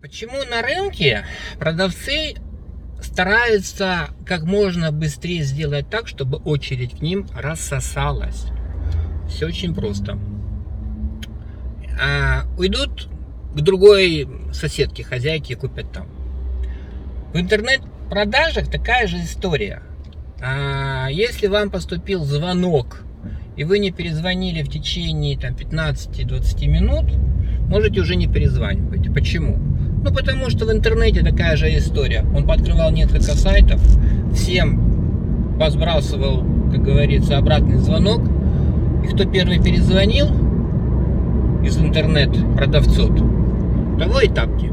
Почему на рынке продавцы стараются как можно быстрее сделать так, чтобы очередь к ним рассосалась? Все очень просто. А, уйдут к другой соседке, хозяйке и купят там. В интернет-продажах такая же история. А, если вам поступил звонок, и вы не перезвонили в течение там, 15-20 минут, можете уже не перезванивать. Почему? Ну, потому что в интернете такая же история. Он пооткрывал несколько сайтов, всем посбрасывал, как говорится, обратный звонок. И кто первый перезвонил из интернет-продавцов, того и тапки.